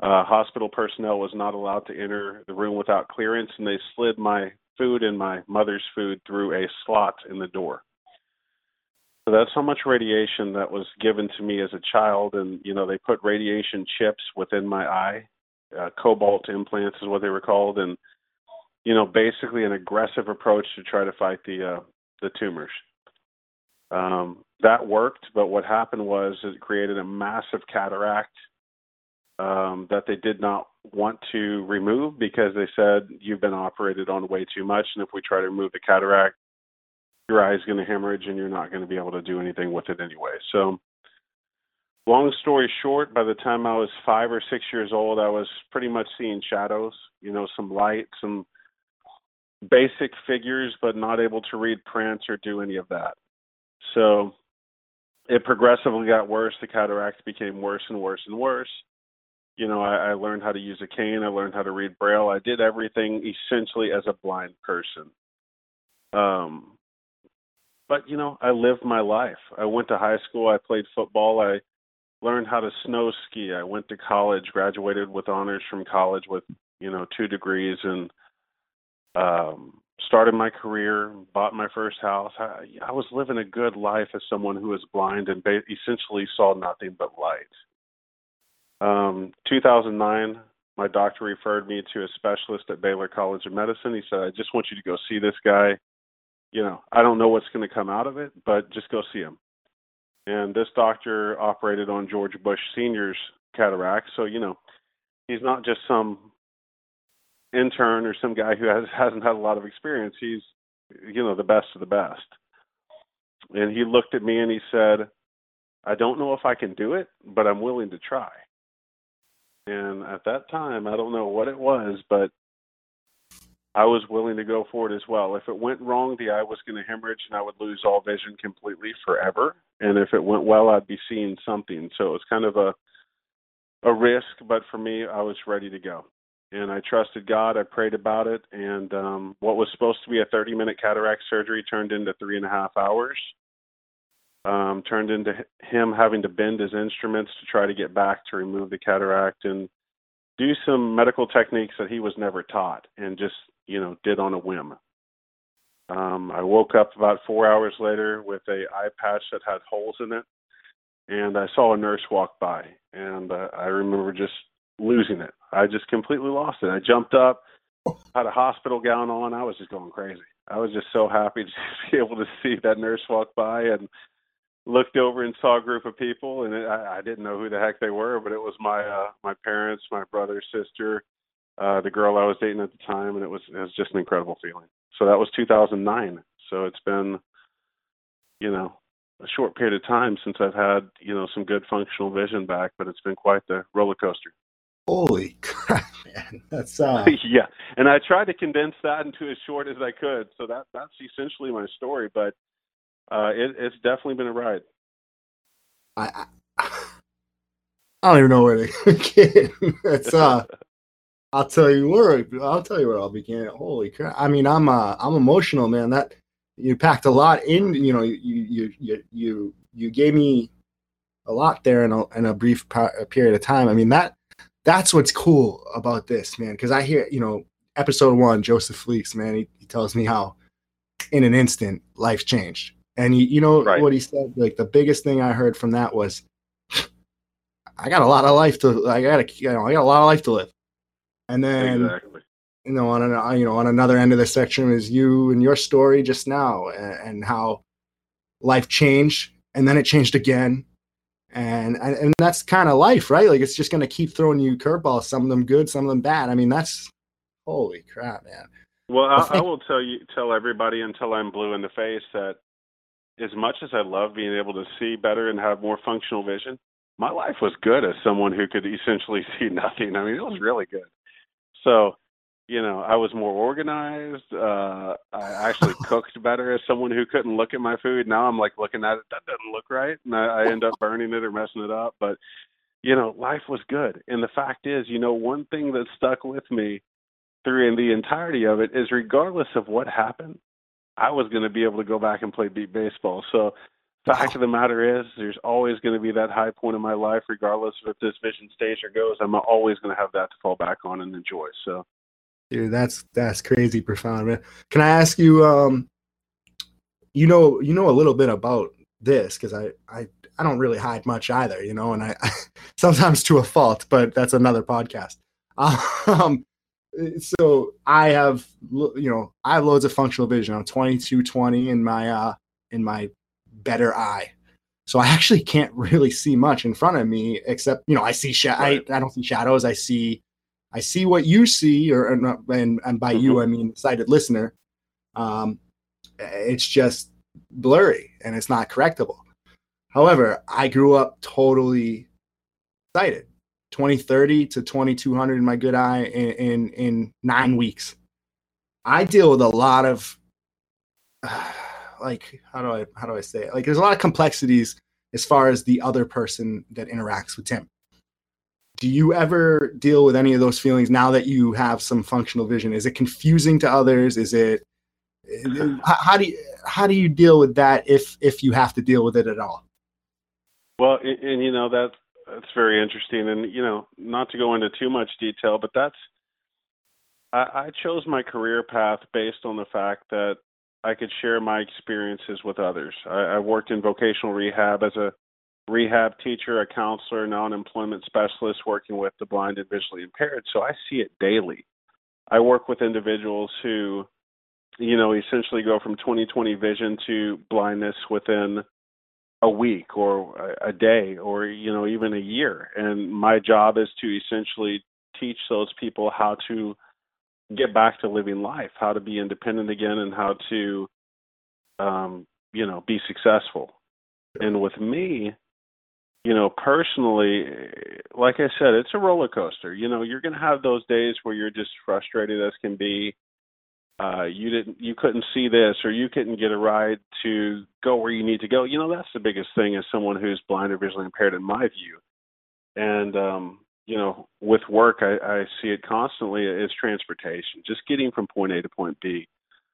uh, hospital personnel was not allowed to enter the room without clearance and they slid my food and my mother's food through a slot in the door so that's how much radiation that was given to me as a child and you know they put radiation chips within my eye uh, cobalt implants is what they were called, and you know basically an aggressive approach to try to fight the uh, the tumors. Um, that worked, but what happened was it created a massive cataract um, that they did not want to remove because they said you've been operated on way too much, and if we try to remove the cataract, your eye is going to hemorrhage, and you're not going to be able to do anything with it anyway. So long story short, by the time I was five or six years old, I was pretty much seeing shadows, you know, some light, some basic figures, but not able to read prints or do any of that. So it progressively got worse. The cataracts became worse and worse and worse. You know, I, I learned how to use a cane. I learned how to read braille. I did everything essentially as a blind person. Um, but you know, I lived my life. I went to high school. I played football. I learned how to snow ski. I went to college, graduated with honors from college with, you know, two degrees and um started my career, bought my first house. I, I was living a good life as someone who was blind and ba- essentially saw nothing but light. Um 2009 my doctor referred me to a specialist at Baylor College of Medicine. He said, "I just want you to go see this guy. You know, I don't know what's going to come out of it, but just go see him." and this doctor operated on George Bush Senior's cataract. So you know, he's not just some intern or some guy who has hasn't had a lot of experience. He's you know the best of the best. And he looked at me and he said, I don't know if I can do it, but I'm willing to try. And at that time, I don't know what it was, but I was willing to go for it as well. If it went wrong, the eye was going to hemorrhage and I would lose all vision completely forever. And if it went well, I'd be seeing something. So it was kind of a a risk, but for me, I was ready to go. And I trusted God. I prayed about it, and um, what was supposed to be a 30-minute cataract surgery turned into three and a half hours. Um, turned into him having to bend his instruments to try to get back to remove the cataract and do some medical techniques that he was never taught, and just you know did on a whim. Um, I woke up about four hours later with a eye patch that had holes in it, and I saw a nurse walk by, and uh, I remember just losing it. I just completely lost it. I jumped up, had a hospital gown on. I was just going crazy. I was just so happy to be able to see that nurse walk by and looked over and saw a group of people, and it, I, I didn't know who the heck they were, but it was my uh, my parents, my brother, sister, uh, the girl I was dating at the time, and it was it was just an incredible feeling. So that was 2009. So it's been, you know, a short period of time since I've had you know some good functional vision back, but it's been quite the roller coaster. Holy crap, man! That's uh... yeah, and I tried to condense that into as short as I could. So that that's essentially my story, but uh, it, it's definitely been a ride. I, I I don't even know where to begin. It's uh. I'll tell you where I'll tell you where I'll begin. Holy crap! I mean, I'm uh, I'm emotional, man. That you packed a lot in. You know, you you you you you gave me a lot there in a in a brief period of time. I mean that that's what's cool about this, man. Because I hear you know episode one, Joseph Fleeks, man. He, he tells me how in an instant life changed, and he, you know right. what he said. Like the biggest thing I heard from that was, I got a lot of life to. I got a, you know I got a lot of life to live, and then. Exactly you know on an uh, you know on another end of the spectrum is you and your story just now and, and how life changed and then it changed again and and, and that's kind of life right like it's just going to keep throwing you curveballs some of them good some of them bad i mean that's holy crap man well I, I will tell you tell everybody until i'm blue in the face that as much as i love being able to see better and have more functional vision my life was good as someone who could essentially see nothing i mean it was really good so you know, I was more organized. Uh, I actually cooked better as someone who couldn't look at my food. Now I'm like looking at it, that doesn't look right, and I, I end up burning it or messing it up. But you know, life was good. And the fact is, you know, one thing that stuck with me through in the entirety of it is, regardless of what happened, I was going to be able to go back and play beep baseball. So fact of the matter is there's always going to be that high point in my life regardless of if this vision stays or goes i'm always going to have that to fall back on and enjoy so Dude, that's that's crazy profound, man. Can I ask you um you know you know a little bit about this because I, I I don't really hide much either, you know, and I, I sometimes to a fault, but that's another podcast. Um, so I have you know I have loads of functional vision. I'm 2220 in my uh in my better eye, so I actually can't really see much in front of me except you know I see sh- right. I, I don't see shadows. I see I see what you see, or, and and by mm-hmm. you I mean sighted listener. Um, it's just blurry and it's not correctable. However, I grew up totally sighted, 2030 to 2200 in my good eye in, in, in nine weeks. I deal with a lot of uh, like how do I how do I say it? Like there's a lot of complexities as far as the other person that interacts with Tim do you ever deal with any of those feelings now that you have some functional vision is it confusing to others is it how do you how do you deal with that if if you have to deal with it at all well and, and you know that that's very interesting and you know not to go into too much detail but that's I, I chose my career path based on the fact that I could share my experiences with others. I, I worked in vocational rehab as a rehab teacher, a counselor, non-employment specialist working with the blind and visually impaired. So I see it daily. I work with individuals who, you know, essentially go from 20/20 vision to blindness within a week or a day or you know even a year. And my job is to essentially teach those people how to get back to living life, how to be independent again, and how to, um, you know, be successful. And with me, you know, personally, like I said, it's a roller coaster. You know, you're going to have those days where you're just frustrated as can be. Uh, you didn't, you couldn't see this, or you couldn't get a ride to go where you need to go. You know, that's the biggest thing as someone who's blind or visually impaired, in my view. And um, you know, with work, I, I see it constantly is transportation, just getting from point A to point B.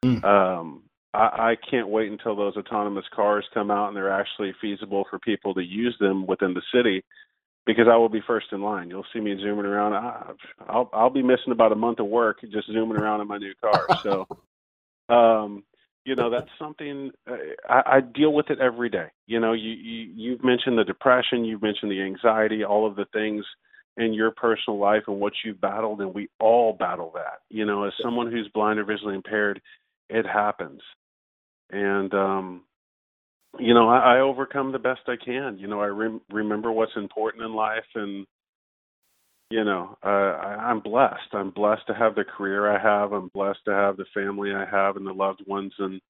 Mm. Um, I, I can't wait until those autonomous cars come out and they're actually feasible for people to use them within the city, because I will be first in line. You'll see me zooming around. I, I'll I'll be missing about a month of work just zooming around in my new car. So, um, you know, that's something uh, I, I deal with it every day. You know, you, you you've mentioned the depression, you've mentioned the anxiety, all of the things in your personal life and what you've battled, and we all battle that. You know, as someone who's blind or visually impaired, it happens, and um, you know, I, I overcome the best I can. You know, I rem- remember what's important in life, and you know, uh, I, I'm blessed. I'm blessed to have the career I have. I'm blessed to have the family I have and the loved ones, and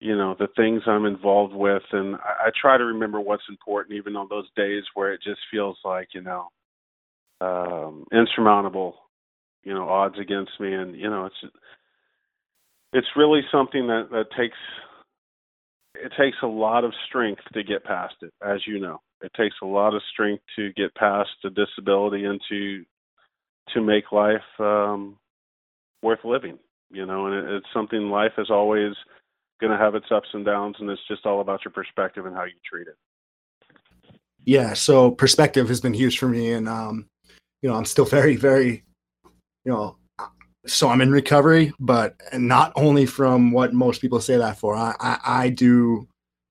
you know the things I'm involved with, and I, I try to remember what's important, even on those days where it just feels like you know um, insurmountable, you know, odds against me, and you know, it's it's really something that that takes it takes a lot of strength to get past it, as you know. It takes a lot of strength to get past a disability and to to make life um, worth living, you know. And it, it's something life is always going to have its ups and downs, and it's just all about your perspective and how you treat it. Yeah, so perspective has been huge for me, and um, you know, I'm still very, very, you know, so I'm in recovery, but not only from what most people say that for. I, I, I do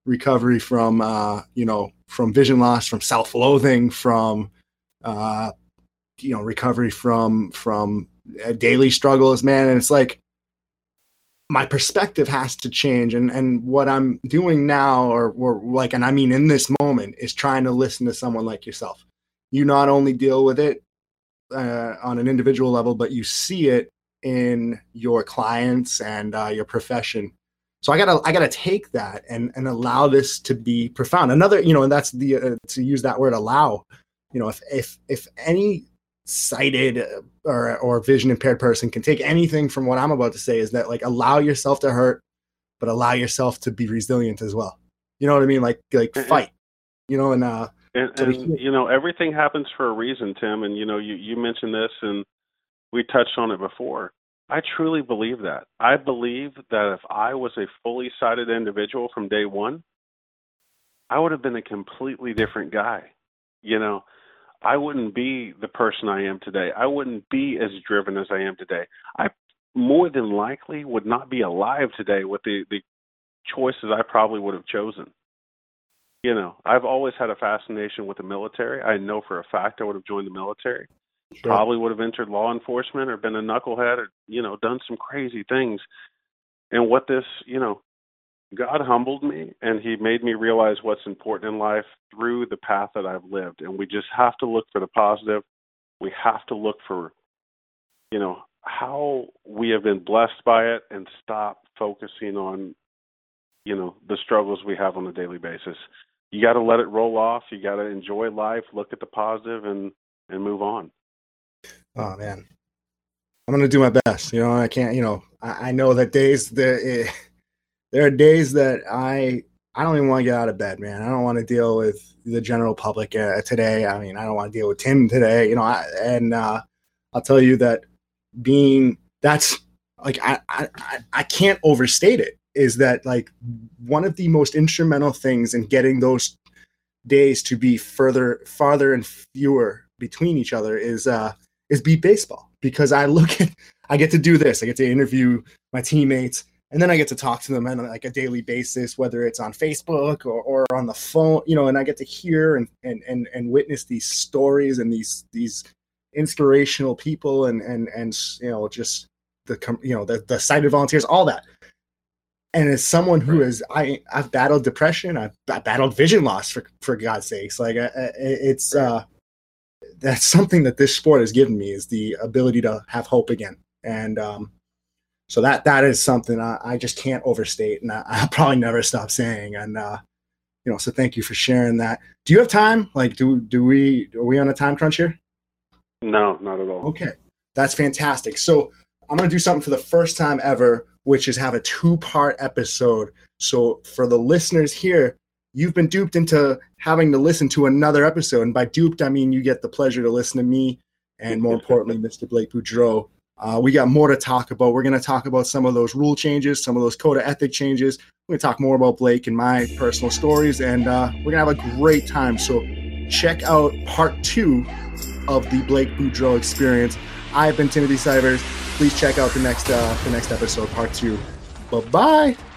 recovery from, uh, you know, from vision loss, from self-loathing, from, uh, you know, recovery from from uh, daily struggles, man. And it's like my perspective has to change, and and what I'm doing now, or or like, and I mean in this moment, is trying to listen to someone like yourself. You not only deal with it uh, on an individual level, but you see it in your clients and uh, your profession. So I gotta I gotta take that and and allow this to be profound. Another you know, and that's the uh, to use that word allow. You know, if if if any sighted or or vision impaired person can take anything from what I'm about to say is that like allow yourself to hurt, but allow yourself to be resilient as well. You know what I mean? Like like fight. You know, and uh and, and you know, everything happens for a reason, Tim. And you know, you you mentioned this, and we touched on it before. I truly believe that. I believe that if I was a fully sighted individual from day one, I would have been a completely different guy. You know, I wouldn't be the person I am today. I wouldn't be as driven as I am today. I more than likely would not be alive today with the the choices I probably would have chosen you know, I've always had a fascination with the military. I know for a fact I would have joined the military. Sure. Probably would have entered law enforcement or been a knucklehead or, you know, done some crazy things. And what this, you know, God humbled me and he made me realize what's important in life through the path that I've lived. And we just have to look for the positive. We have to look for, you know, how we have been blessed by it and stop focusing on, you know, the struggles we have on a daily basis you got to let it roll off. You got to enjoy life, look at the positive, and and move on. Oh man, I'm gonna do my best. You know, I can't. You know, I, I know that days that eh, there are days that I I don't even want to get out of bed, man. I don't want to deal with the general public uh, today. I mean, I don't want to deal with Tim today. You know, I, and uh, I'll tell you that being that's like I, I I can't overstate it is that like one of the most instrumental things in getting those days to be further farther and fewer between each other is uh is beep baseball because I look at I get to do this. I get to interview my teammates and then I get to talk to them on like a daily basis whether it's on Facebook or, or on the phone you know and I get to hear and and and, and witness these stories and these these inspirational people and and and you know just the you know the the sighted volunteers all that. And as someone who is i i've battled depression i've, I've battled vision loss for for god's sakes. Like uh it's uh that's something that this sport has given me is the ability to have hope again and um so that that is something i, I just can't overstate and I, will probably never stop saying and uh you know, so thank you for sharing that. Do you have time? Like, do do we are we on a time crunch here? No, not at all. Okay, that's fantastic. So I'm gonna do something for the first time ever, which is have a two part episode. So for the listeners here, you've been duped into having to listen to another episode, and by duped I mean you get the pleasure to listen to me and more importantly, Mr. Blake Boudreau. Uh, we got more to talk about. We're going to talk about some of those rule changes, some of those code of ethic changes. We're going to talk more about Blake and my personal stories, and uh, we're going to have a great time. So check out part two of the Blake Boudreau experience. I've been Timothy Sivers. Please check out the next uh, the next episode, part two. Bye bye.